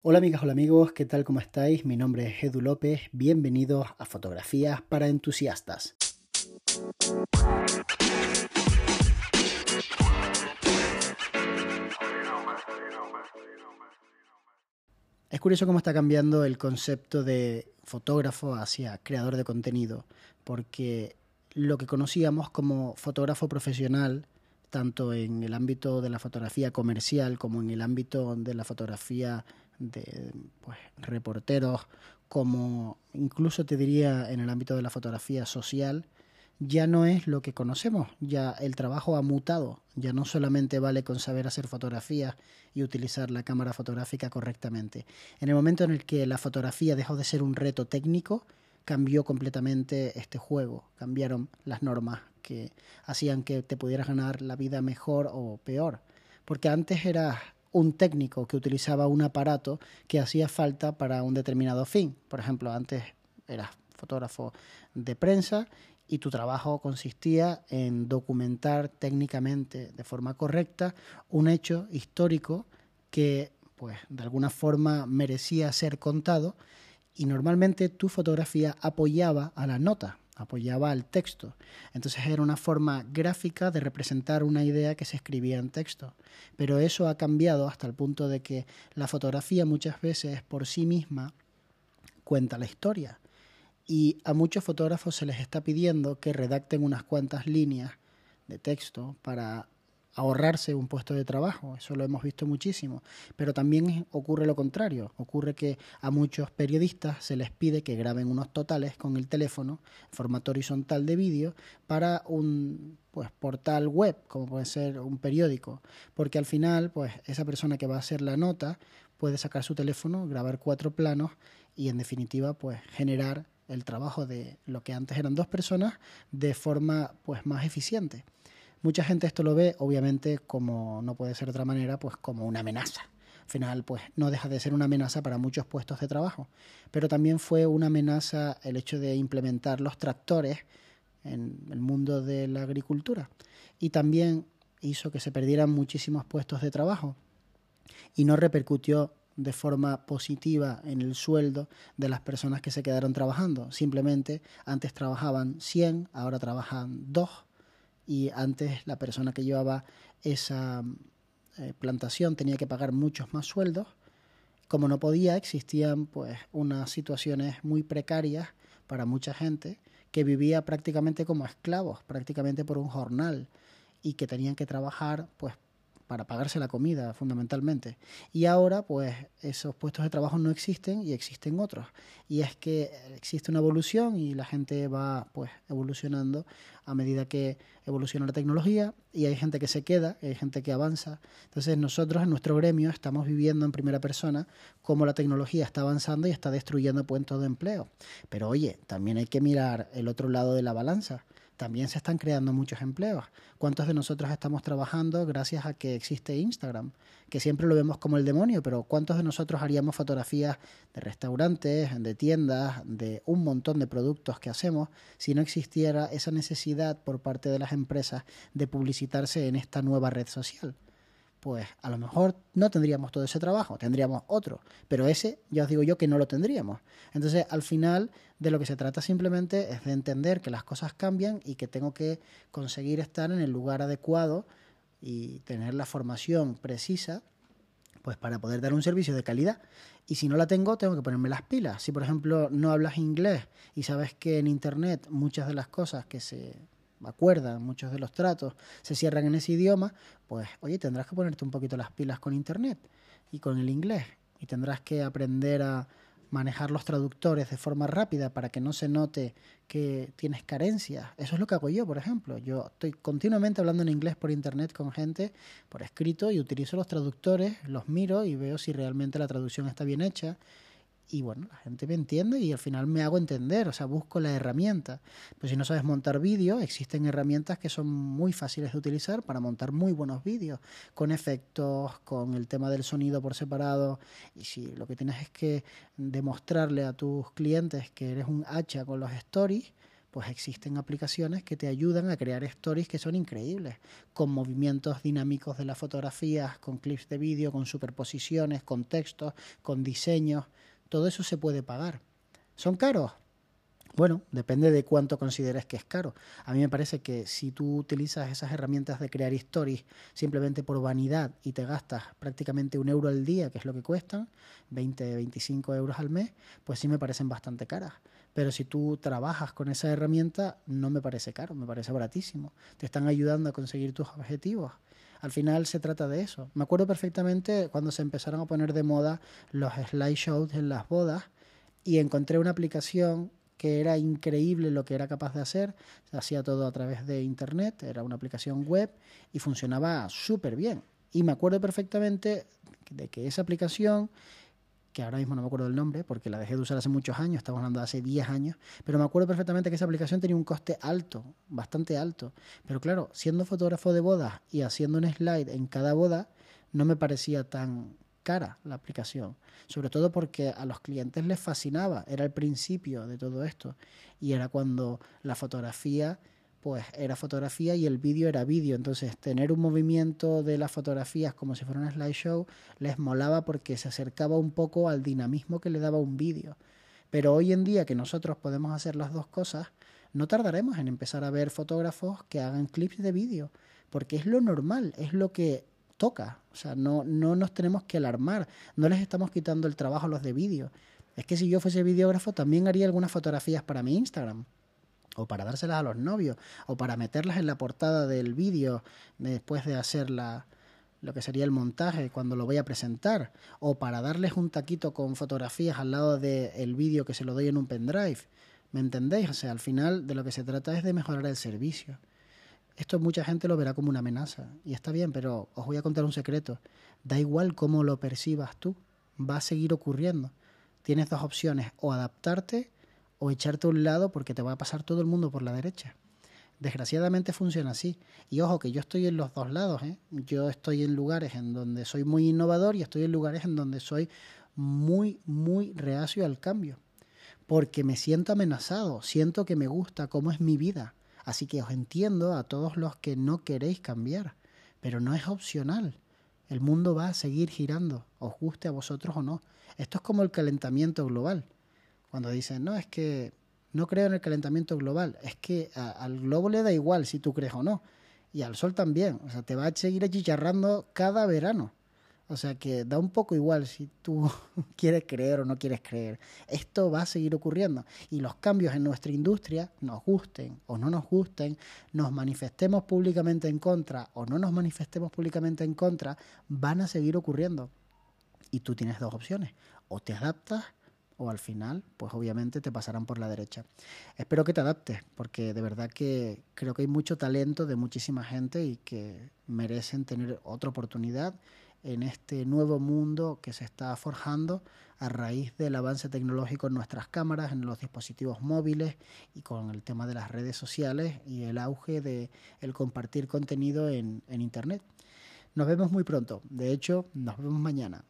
Hola amigas, hola amigos, ¿qué tal? ¿Cómo estáis? Mi nombre es Edu López, bienvenidos a Fotografías para Entusiastas. Es curioso cómo está cambiando el concepto de fotógrafo hacia creador de contenido, porque lo que conocíamos como fotógrafo profesional, tanto en el ámbito de la fotografía comercial como en el ámbito de la fotografía de pues, reporteros, como incluso te diría en el ámbito de la fotografía social, ya no es lo que conocemos, ya el trabajo ha mutado, ya no solamente vale con saber hacer fotografías y utilizar la cámara fotográfica correctamente. En el momento en el que la fotografía dejó de ser un reto técnico, cambió completamente este juego, cambiaron las normas que hacían que te pudieras ganar la vida mejor o peor, porque antes eras un técnico que utilizaba un aparato que hacía falta para un determinado fin. Por ejemplo, antes eras fotógrafo de prensa y tu trabajo consistía en documentar técnicamente de forma correcta un hecho histórico que pues de alguna forma merecía ser contado y normalmente tu fotografía apoyaba a la nota, apoyaba al texto. Entonces era una forma gráfica de representar una idea que se escribía en texto. Pero eso ha cambiado hasta el punto de que la fotografía muchas veces por sí misma cuenta la historia. Y a muchos fotógrafos se les está pidiendo que redacten unas cuantas líneas de texto para ahorrarse un puesto de trabajo, eso lo hemos visto muchísimo, pero también ocurre lo contrario, ocurre que a muchos periodistas se les pide que graben unos totales con el teléfono formato horizontal de vídeo para un pues portal web, como puede ser un periódico, porque al final pues esa persona que va a hacer la nota puede sacar su teléfono, grabar cuatro planos y en definitiva pues generar el trabajo de lo que antes eran dos personas de forma pues más eficiente. Mucha gente esto lo ve, obviamente, como no puede ser de otra manera, pues como una amenaza. Al final, pues no deja de ser una amenaza para muchos puestos de trabajo. Pero también fue una amenaza el hecho de implementar los tractores en el mundo de la agricultura. Y también hizo que se perdieran muchísimos puestos de trabajo. Y no repercutió de forma positiva en el sueldo de las personas que se quedaron trabajando. Simplemente antes trabajaban 100, ahora trabajan 2 y antes la persona que llevaba esa eh, plantación tenía que pagar muchos más sueldos. Como no podía, existían pues unas situaciones muy precarias para mucha gente que vivía prácticamente como esclavos, prácticamente por un jornal y que tenían que trabajar pues para pagarse la comida fundamentalmente. Y ahora pues esos puestos de trabajo no existen y existen otros. Y es que existe una evolución y la gente va pues evolucionando a medida que evoluciona la tecnología y hay gente que se queda, hay gente que avanza. Entonces nosotros en nuestro gremio estamos viviendo en primera persona cómo la tecnología está avanzando y está destruyendo puestos de empleo. Pero oye, también hay que mirar el otro lado de la balanza también se están creando muchos empleos. ¿Cuántos de nosotros estamos trabajando gracias a que existe Instagram? Que siempre lo vemos como el demonio, pero ¿cuántos de nosotros haríamos fotografías de restaurantes, de tiendas, de un montón de productos que hacemos si no existiera esa necesidad por parte de las empresas de publicitarse en esta nueva red social? Pues a lo mejor no tendríamos todo ese trabajo, tendríamos otro, pero ese ya os digo yo que no lo tendríamos. Entonces, al final de lo que se trata simplemente es de entender que las cosas cambian y que tengo que conseguir estar en el lugar adecuado y tener la formación precisa pues para poder dar un servicio de calidad. Y si no la tengo, tengo que ponerme las pilas. Si por ejemplo no hablas inglés y sabes que en internet muchas de las cosas que se acuerdan, muchos de los tratos se cierran en ese idioma, pues oye, tendrás que ponerte un poquito las pilas con Internet y con el inglés y tendrás que aprender a manejar los traductores de forma rápida para que no se note que tienes carencias. Eso es lo que hago yo, por ejemplo. Yo estoy continuamente hablando en inglés por internet con gente, por escrito, y utilizo los traductores, los miro y veo si realmente la traducción está bien hecha y bueno, la gente me entiende y al final me hago entender, o sea, busco la herramienta. Pues si no sabes montar vídeo, existen herramientas que son muy fáciles de utilizar para montar muy buenos vídeos, con efectos, con el tema del sonido por separado. Y si lo que tienes es que demostrarle a tus clientes que eres un hacha con los stories, pues existen aplicaciones que te ayudan a crear stories que son increíbles, con movimientos dinámicos de las fotografías, con clips de vídeo, con superposiciones, con textos, con diseños. Todo eso se puede pagar. ¿Son caros? Bueno, depende de cuánto consideres que es caro. A mí me parece que si tú utilizas esas herramientas de crear stories simplemente por vanidad y te gastas prácticamente un euro al día, que es lo que cuestan, 20, 25 euros al mes, pues sí me parecen bastante caras. Pero si tú trabajas con esa herramienta, no me parece caro, me parece baratísimo. Te están ayudando a conseguir tus objetivos. Al final se trata de eso. Me acuerdo perfectamente cuando se empezaron a poner de moda los slideshows en las bodas y encontré una aplicación que era increíble lo que era capaz de hacer. Se hacía todo a través de Internet, era una aplicación web y funcionaba súper bien. Y me acuerdo perfectamente de que esa aplicación, que ahora mismo no me acuerdo del nombre porque la dejé de usar hace muchos años, estamos hablando de hace 10 años, pero me acuerdo perfectamente que esa aplicación tenía un coste alto, bastante alto. Pero claro, siendo fotógrafo de bodas y haciendo un slide en cada boda, no me parecía tan, cara la aplicación, sobre todo porque a los clientes les fascinaba, era el principio de todo esto y era cuando la fotografía pues era fotografía y el vídeo era vídeo, entonces tener un movimiento de las fotografías como si fuera un slideshow les molaba porque se acercaba un poco al dinamismo que le daba un vídeo. Pero hoy en día que nosotros podemos hacer las dos cosas, no tardaremos en empezar a ver fotógrafos que hagan clips de vídeo, porque es lo normal, es lo que toca. O sea, no, no nos tenemos que alarmar. No les estamos quitando el trabajo a los de vídeo. Es que si yo fuese videógrafo también haría algunas fotografías para mi Instagram. O para dárselas a los novios. O para meterlas en la portada del vídeo después de hacer lo que sería el montaje cuando lo voy a presentar. O para darles un taquito con fotografías al lado del vídeo que se lo doy en un pendrive. ¿Me entendéis? O sea, al final de lo que se trata es de mejorar el servicio. Esto mucha gente lo verá como una amenaza y está bien, pero os voy a contar un secreto. Da igual cómo lo percibas tú, va a seguir ocurriendo. Tienes dos opciones, o adaptarte o echarte a un lado porque te va a pasar todo el mundo por la derecha. Desgraciadamente funciona así. Y ojo que yo estoy en los dos lados. ¿eh? Yo estoy en lugares en donde soy muy innovador y estoy en lugares en donde soy muy, muy reacio al cambio. Porque me siento amenazado, siento que me gusta cómo es mi vida. Así que os entiendo a todos los que no queréis cambiar, pero no es opcional. El mundo va a seguir girando, os guste a vosotros o no. Esto es como el calentamiento global. Cuando dicen, no, es que no creo en el calentamiento global, es que al globo le da igual si tú crees o no. Y al sol también. O sea, te va a seguir achicharrando cada verano. O sea que da un poco igual si tú quieres creer o no quieres creer. Esto va a seguir ocurriendo. Y los cambios en nuestra industria, nos gusten o no nos gusten, nos manifestemos públicamente en contra o no nos manifestemos públicamente en contra, van a seguir ocurriendo. Y tú tienes dos opciones. O te adaptas o al final, pues obviamente te pasarán por la derecha. Espero que te adaptes, porque de verdad que creo que hay mucho talento de muchísima gente y que merecen tener otra oportunidad en este nuevo mundo que se está forjando a raíz del avance tecnológico en nuestras cámaras, en los dispositivos móviles y con el tema de las redes sociales y el auge de el compartir contenido en, en internet. Nos vemos muy pronto. De hecho, nos vemos mañana.